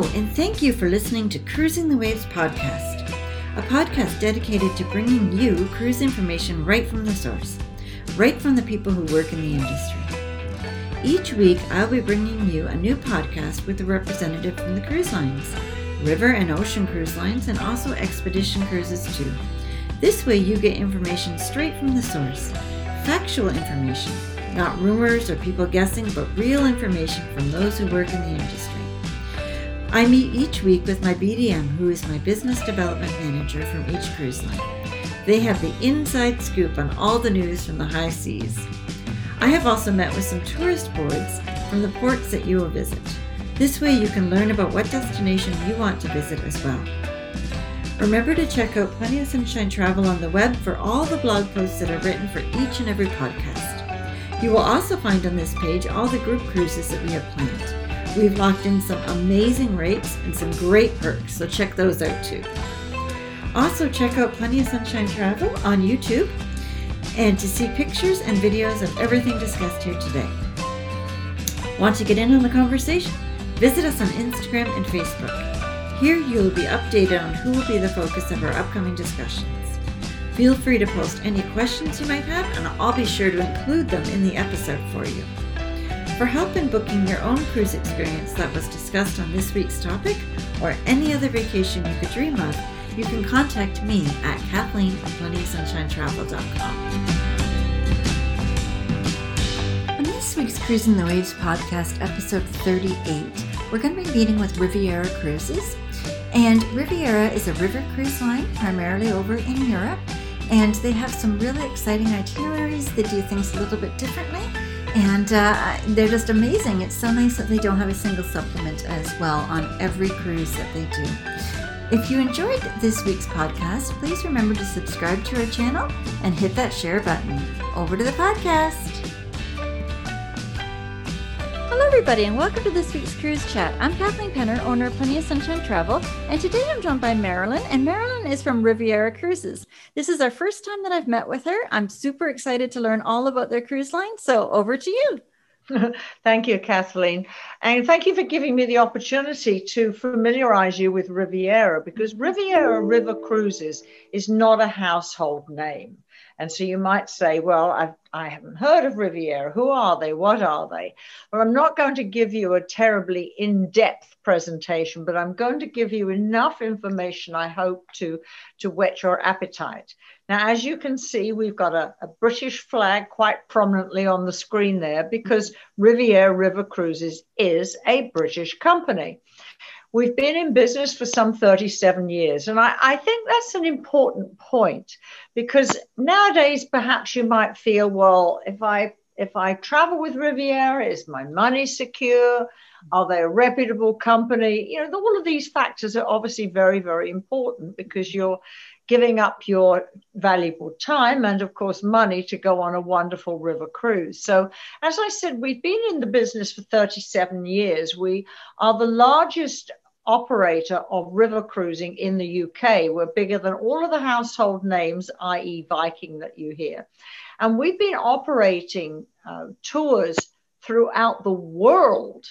Hello, and thank you for listening to Cruising the Waves podcast, a podcast dedicated to bringing you cruise information right from the source, right from the people who work in the industry. Each week, I'll be bringing you a new podcast with a representative from the cruise lines, river and ocean cruise lines, and also expedition cruises too. This way, you get information straight from the source, factual information, not rumors or people guessing, but real information from those who work in the industry. I meet each week with my BDM, who is my business development manager from each cruise line. They have the inside scoop on all the news from the high seas. I have also met with some tourist boards from the ports that you will visit. This way, you can learn about what destination you want to visit as well. Remember to check out Plenty of Sunshine Travel on the web for all the blog posts that are written for each and every podcast. You will also find on this page all the group cruises that we have planned. We've locked in some amazing rates and some great perks, so check those out too. Also, check out Plenty of Sunshine Travel on YouTube and to see pictures and videos of everything discussed here today. Want to get in on the conversation? Visit us on Instagram and Facebook. Here you will be updated on who will be the focus of our upcoming discussions. Feel free to post any questions you might have, and I'll be sure to include them in the episode for you. For help in booking your own cruise experience that was discussed on this week's topic, or any other vacation you could dream of, you can contact me at Kathleen at PlentySunshineTravel.com. On this week's Cruising the Waves podcast, episode 38, we're going to be meeting with Riviera Cruises. And Riviera is a river cruise line, primarily over in Europe, and they have some really exciting itineraries. They do things a little bit differently and uh, they're just amazing. It's so nice that they don't have a single supplement as well on every cruise that they do. If you enjoyed this week's podcast, please remember to subscribe to our channel and hit that share button. Over to the podcast. Hello, everybody, and welcome to this week's Cruise Chat. I'm Kathleen Penner, owner of Plenty of Sunshine Travel, and today I'm joined by Marilyn, and Marilyn is from Riviera Cruises. This is our first time that I've met with her. I'm super excited to learn all about their cruise line, so over to you. thank you, Kathleen. And thank you for giving me the opportunity to familiarize you with Riviera because Riviera River Cruises is not a household name. And so you might say, well, I've, I haven't heard of Riviera. Who are they? What are they? Well, I'm not going to give you a terribly in depth presentation, but I'm going to give you enough information, I hope, to, to whet your appetite. Now, as you can see, we've got a, a British flag quite prominently on the screen there because Riviera River Cruises is a British company. We've been in business for some 37 years. And I, I, think that's an important point because nowadays perhaps you might feel, well, if I if I travel with Riviera, is my money secure? Are they a reputable company? You know, all of these factors are obviously very, very important because you're giving up your valuable time and, of course, money to go on a wonderful river cruise. So, as I said, we've been in the business for 37 years. We are the largest operator of river cruising in the UK. We're bigger than all of the household names, i.e., Viking, that you hear. And we've been operating uh, tours throughout the world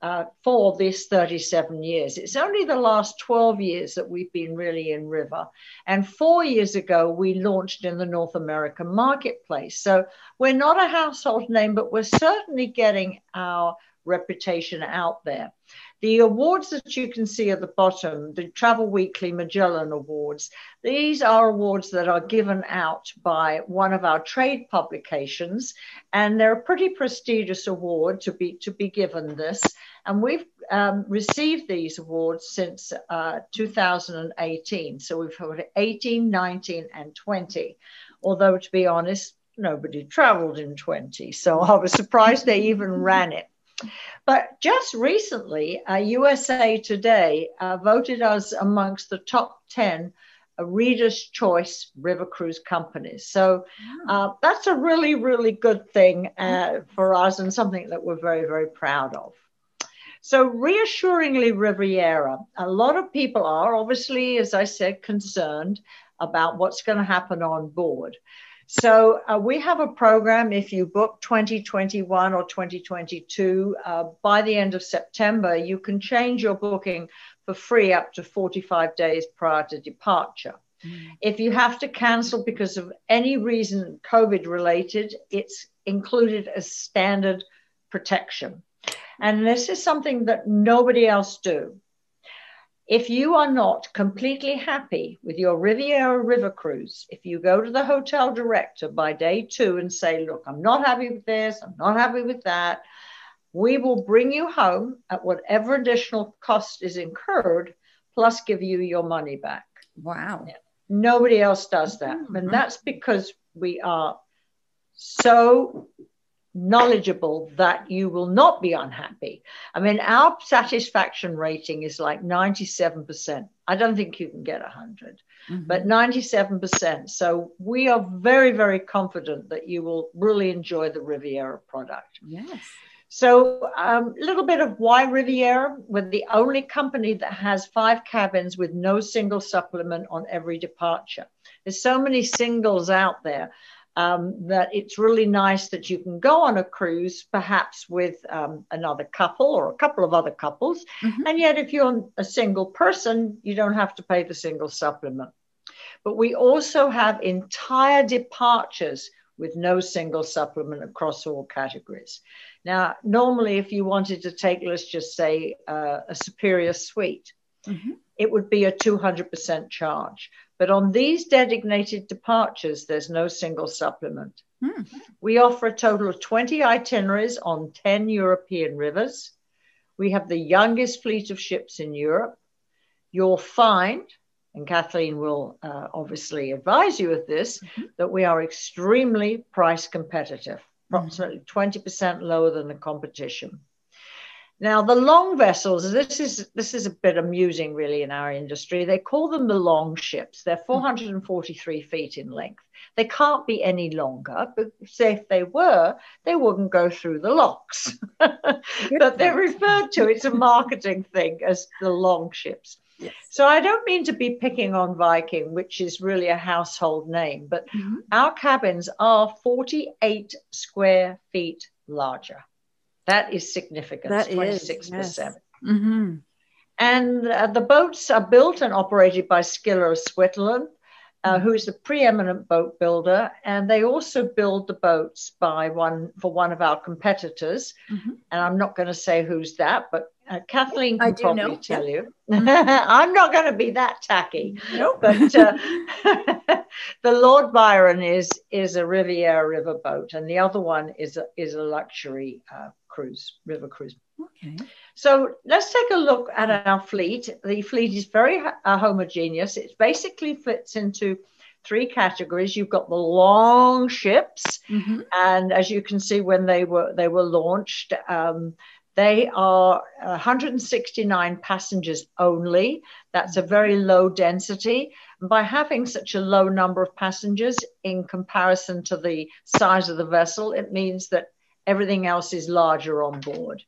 uh, for this 37 years. It's only the last 12 years that we've been really in river. And four years ago, we launched in the North American marketplace. So we're not a household name, but we're certainly getting our reputation out there. The awards that you can see at the bottom, the Travel Weekly Magellan Awards, these are awards that are given out by one of our trade publications, and they're a pretty prestigious award to be to be given this. And we've um, received these awards since uh, 2018. So we've had 18, 19, and 20. Although, to be honest, nobody traveled in 20. So I was surprised they even ran it. But just recently, uh, USA Today uh, voted us amongst the top 10 uh, Reader's Choice River Cruise companies. So uh, that's a really, really good thing uh, for us and something that we're very, very proud of. So, reassuringly, Riviera, a lot of people are obviously, as I said, concerned about what's going to happen on board. So uh, we have a program. If you book 2021 or 2022 uh, by the end of September, you can change your booking for free up to 45 days prior to departure. Mm. If you have to cancel because of any reason COVID related, it's included as standard protection. And this is something that nobody else do. If you are not completely happy with your Riviera River cruise, if you go to the hotel director by day two and say, Look, I'm not happy with this, I'm not happy with that, we will bring you home at whatever additional cost is incurred, plus give you your money back. Wow. Yeah. Nobody else does that. Mm-hmm. And that's because we are so knowledgeable that you will not be unhappy. I mean, our satisfaction rating is like 97%. I don't think you can get 100, mm-hmm. but 97%. So we are very, very confident that you will really enjoy the Riviera product. Yes. So, a um, little bit of why Riviera. We're the only company that has five cabins with no single supplement on every departure. There's so many singles out there um, that it's really nice that you can go on a cruise, perhaps with um, another couple or a couple of other couples. Mm-hmm. And yet, if you're a single person, you don't have to pay the single supplement. But we also have entire departures with no single supplement across all categories. Now, normally, if you wanted to take, let's just say, uh, a superior suite, mm-hmm. it would be a 200% charge. But on these designated departures, there's no single supplement. Mm. We offer a total of 20 itineraries on 10 European rivers. We have the youngest fleet of ships in Europe. You'll find, and Kathleen will uh, obviously advise you of this, mm-hmm. that we are extremely price competitive, hmm. approximately mm-hmm. 20% lower than the competition. Now, the long vessels, this is this is a bit amusing, really, in our industry. They call them the long ships. They're 443 feet in length. They can't be any longer, but say if they were, they wouldn't go through the locks. but they're referred to, it's a marketing thing, as the long ships. Yes. So I don't mean to be picking on Viking, which is really a household name, but mm-hmm. our cabins are 48 square feet larger. That is significant. That 26%. Is, yes. mm-hmm. And uh, the boats are built and operated by Scylla of Switzerland, uh, mm-hmm. who is the preeminent boat builder. And they also build the boats by one for one of our competitors. Mm-hmm. And I'm not going to say who's that, but uh, Kathleen can probably know. tell yeah. you. Mm-hmm. I'm not going to be that tacky. Nope. But uh, the Lord Byron is is a Riviera riverboat, and the other one is a, is a luxury uh, cruise, river cruise. Okay. So let's take a look at our fleet. The fleet is very uh, homogeneous. It basically fits into three categories. You've got the long ships, mm-hmm. and as you can see, when they were they were launched, um, they are 169 passengers only. That's a very low density. And by having such a low number of passengers in comparison to the size of the vessel, it means that everything else is larger on board.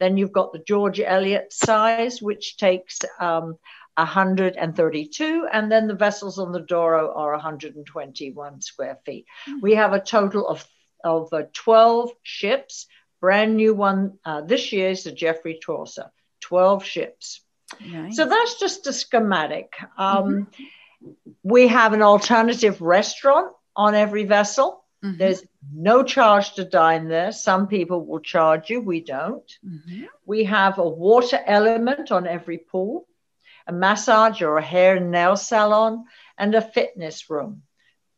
Then you've got the George Eliot size, which takes um, 132, and then the vessels on the Douro are 121 square feet. Mm-hmm. We have a total of, of uh, 12 ships. Brand new one uh, this year is the Geoffrey Chaucer, 12 ships. Nice. So that's just a schematic. Um, mm-hmm. We have an alternative restaurant on every vessel. Mm-hmm. There's no charge to dine there. Some people will charge you, we don't. Mm-hmm. We have a water element on every pool, a massage or a hair and nail salon, and a fitness room.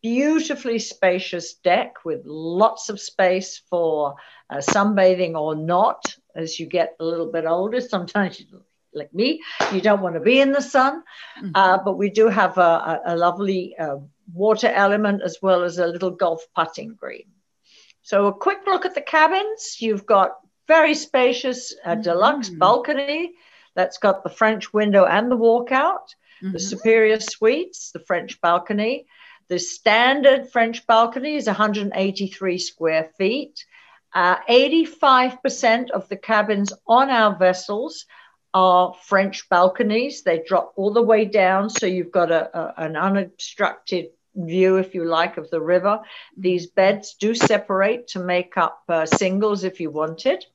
Beautifully spacious deck with lots of space for uh, sunbathing or not as you get a little bit older. Sometimes you like me, you don't want to be in the sun. Mm-hmm. Uh, but we do have a, a, a lovely uh, water element as well as a little golf putting green. So a quick look at the cabins. You've got very spacious uh, deluxe mm-hmm. balcony that's got the French window and the walkout, mm-hmm. the superior suites, the French balcony. The standard French balcony is 183 square feet. Uh, 85% of the cabins on our vessels are French balconies. They drop all the way down, so you've got a, a, an unobstructed view, if you like, of the river. These beds do separate to make up uh, singles if you wanted.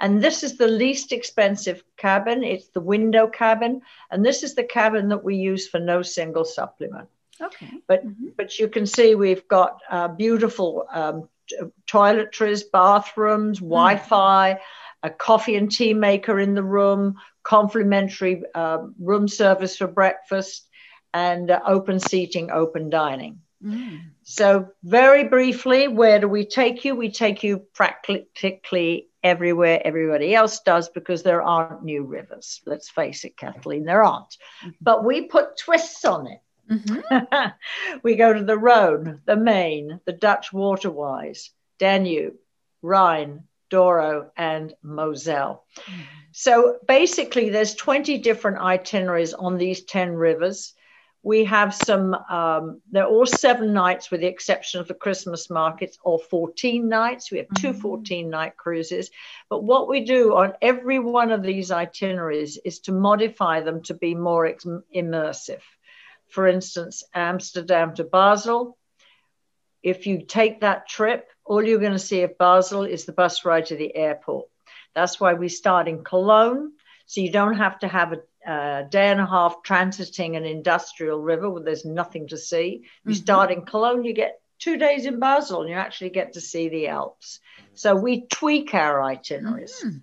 And this is the least expensive cabin. It's the window cabin. And this is the cabin that we use for no single supplement. Okay. But Mhm. but you can see we've got uh, beautiful um, toiletries, bathrooms, Wi-Fi, a coffee and tea maker in the room, complimentary uh, room service for breakfast, and uh, open seating, open dining. Mm. So, very briefly, where do we take you? We take you practically everywhere everybody else does because there aren't new rivers. Let's face it, Kathleen, there aren't. But we put twists on it. Mhm. we go to the Rhone, the Main, the Dutch waterwise, Danube, Rhine, Douro, and Moselle. So basically, there's 20 different itineraries on these 10 rivers. We have some, um, they're all seven nights with the exception of the Christmas markets, or 14 nights. We have two Mhm. 14 night cruises. But what we do on every one of these itineraries is to modify them to be more ex- immersive. For instance, Amsterdam to Basel. If you take that trip, all you're going to see of Basel is the bus ride to the airport. That's why we start in Cologne. So you don't have to have a, a day and a half transiting an industrial river where there's nothing to see. You Mhm. start in Cologne, you get two days in Basel, and you actually get to see the Alps. So we tweak our itineraries. Mhm.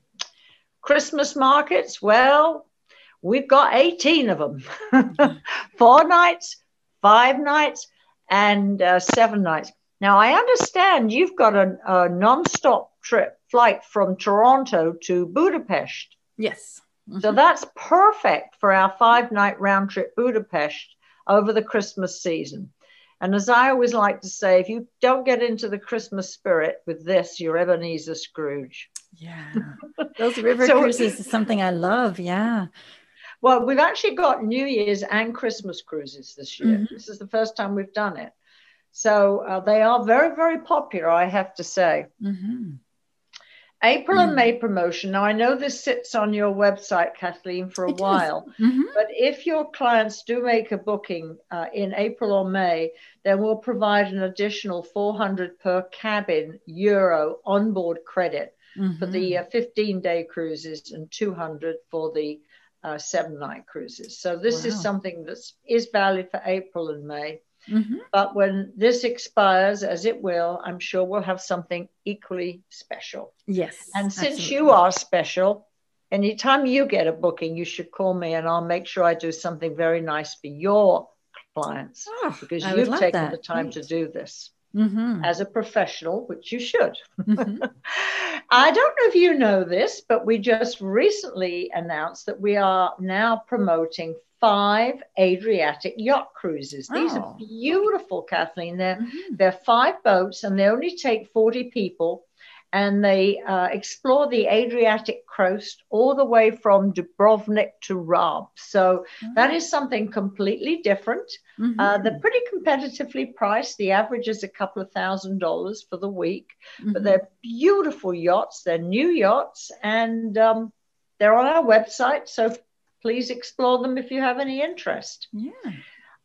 Christmas markets, well, we've got 18 of them four nights, five nights, and uh, seven nights. Now, I understand you've got a, a non stop trip flight from Toronto to Budapest. Yes. So that's perfect for our five night round trip Budapest over the Christmas season. And as I always like to say, if you don't get into the Christmas spirit with this, you're Ebenezer Scrooge. Yeah. Those river So- cruises is something I love. Yeah. Well, we've actually got New Year's and Christmas cruises this year. Mhm. This is the first time we've done it. So uh, they are very, very popular, I have to say. hmm April Mm. and May promotion. Now, I know this sits on your website, Kathleen, for a It while, hmm but if your clients do make a booking uh, in April or May, then we'll provide an additional 400 per cabin euro onboard credit for the uh, 15 day cruises and 200 for the uh, seven night cruises. So this is something that is valid for April and May. Hmm But when this expires, as it will, I'm sure we'll have something equally special. Yes. And since absolutely. you are special, anytime you get a booking, you should call me and I'll make sure I do something very nice for your clients Oh, because I you've taken that. the time to do this Mhm. as a professional, which you should. Mhm. I don't know if you know this, but we just recently announced that we are now promoting five Adriatic yacht cruises. These Oh. are beautiful, Kathleen. They're, Mhm. they're five boats and they only take 40 people and they uh, explore the Adriatic coast all the way from Dubrovnik to Rab. So that is something completely different. Mhm. Uh, they're pretty competitively priced. The average is a couple of thousand dollars for the week but Mhm. they're beautiful yachts. They're new yachts, and um, they're on our website. So please explore them if you have any interest. yeah.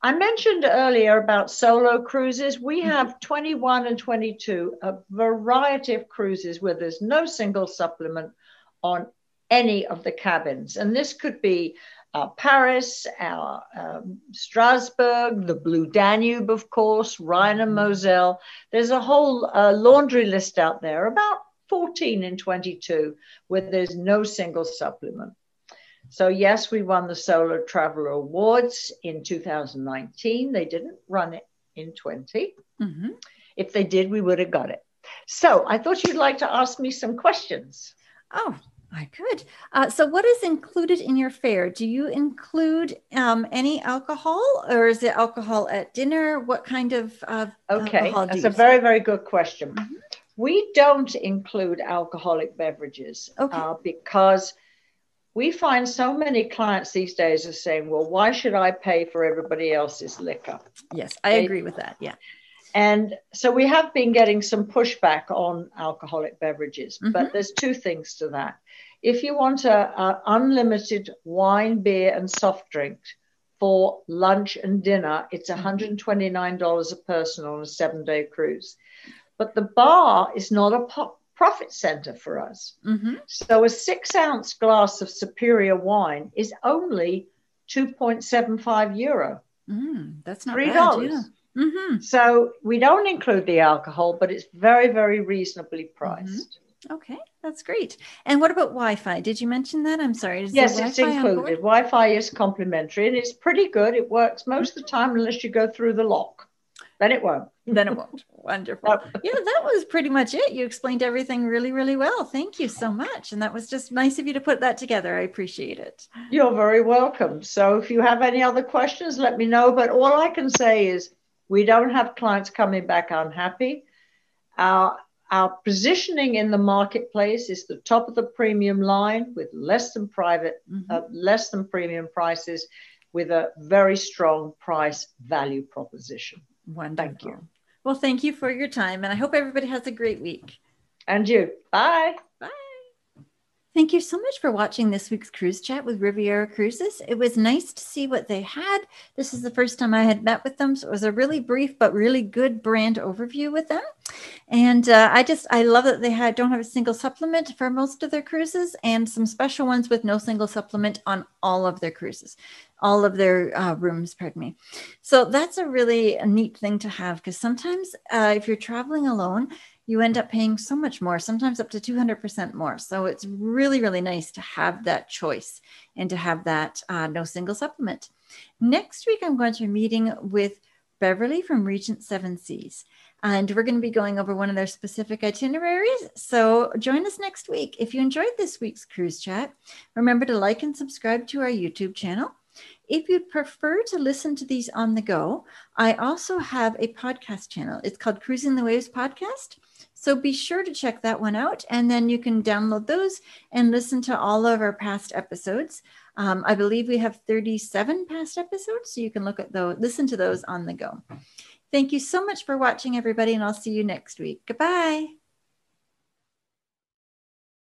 I mentioned earlier about solo cruises. We Mhm. have 21 and 22, a variety of cruises where there's no single supplement on any of the cabins. And this could be uh, Paris, our um, Strasbourg, the Blue Danube, of course, Rhine and Mhm. Moselle. There's a whole uh, laundry list out there, about 14 and 22, where there's no single supplement. So, yes, we won the Solo Traveler Awards in 2019. They didn't run it in 20. Mhm. If they did, we would have got it. So, I thought you'd like to ask me some questions. Oh, I could. Uh, so, what is included in your fare? Do you include um, any alcohol, or is it alcohol at dinner? What kind of uh, Okay, that's a very, very good question. Mhm. We don't include alcoholic beverages Okay. uh, because we find so many clients these days are saying, well, why should I pay for everybody else's liquor? Yes, I They- agree with that. Yeah. And so we have been getting some pushback on alcoholic beverages, Mhm. but there's two things to that. If you want a, a unlimited wine, beer, and soft drink for lunch and dinner. It's $129 a person on a seven day cruise. But the bar is not a po- profit center for us. Mm-hmm. So a six ounce glass of superior wine is only 2.75 euro. Mm, that's not Three bad, dollars. yeah. Mm-hmm. So we don't include the alcohol, but it's very, very reasonably priced. Okay, that's great. And what about Wi-Fi? Did you mention that? I'm sorry. Is Yes, it's Wi-Fi on board? included. Wi-Fi is complimentary, and it's pretty good. It works most of the time unless you go through the lock. Then it won't. Then it won't. Wonderful. Nope. Yeah, that was pretty much it. You explained everything really, really well. Thank you so much. And that was just nice of you to put that together. I appreciate it. You're very welcome. So if you have any other questions, let me know. But all I can say is we don't have clients coming back unhappy. Our our positioning in the marketplace is the top of the premium line with less than private, Mhm. uh, less than premium prices, with a very strong price value proposition. Wonderful. Thank you. Well, thank you for your time. And I hope everybody has a great week. And you, bye. Bye. Thank you so much for watching this week's cruise chat with Riviera Cruises. It was nice to see what they had. This is the first time I had met with them, so it was a really brief but really good brand overview with them. And uh, I just I love that they had don't have a single supplement for most of their cruises, and some special ones with no single supplement on all of their cruises, all of their uh, rooms. Pardon me. So that's a really neat thing to have because sometimes uh, if you're traveling alone you end up paying so much more, sometimes up to 200% more. So it's really, really nice to have that choice and to have that uh, no single supplement. Next week, I'm going to be meeting with Beverly from Regent Seven Seas, and we're going to be going over one of their specific itineraries. So join us next week. If you enjoyed this week's cruise chat, remember to like and subscribe to our YouTube channel. If you'd prefer to listen to these on the go, I also have a podcast channel. It's called Cruising the Waves Podcast. So be sure to check that one out. And then you can download those and listen to all of our past episodes. Um, I believe we have 37 past episodes. So you can look at those, listen to those on the go. Thank you so much for watching, everybody. And I'll see you next week. Goodbye.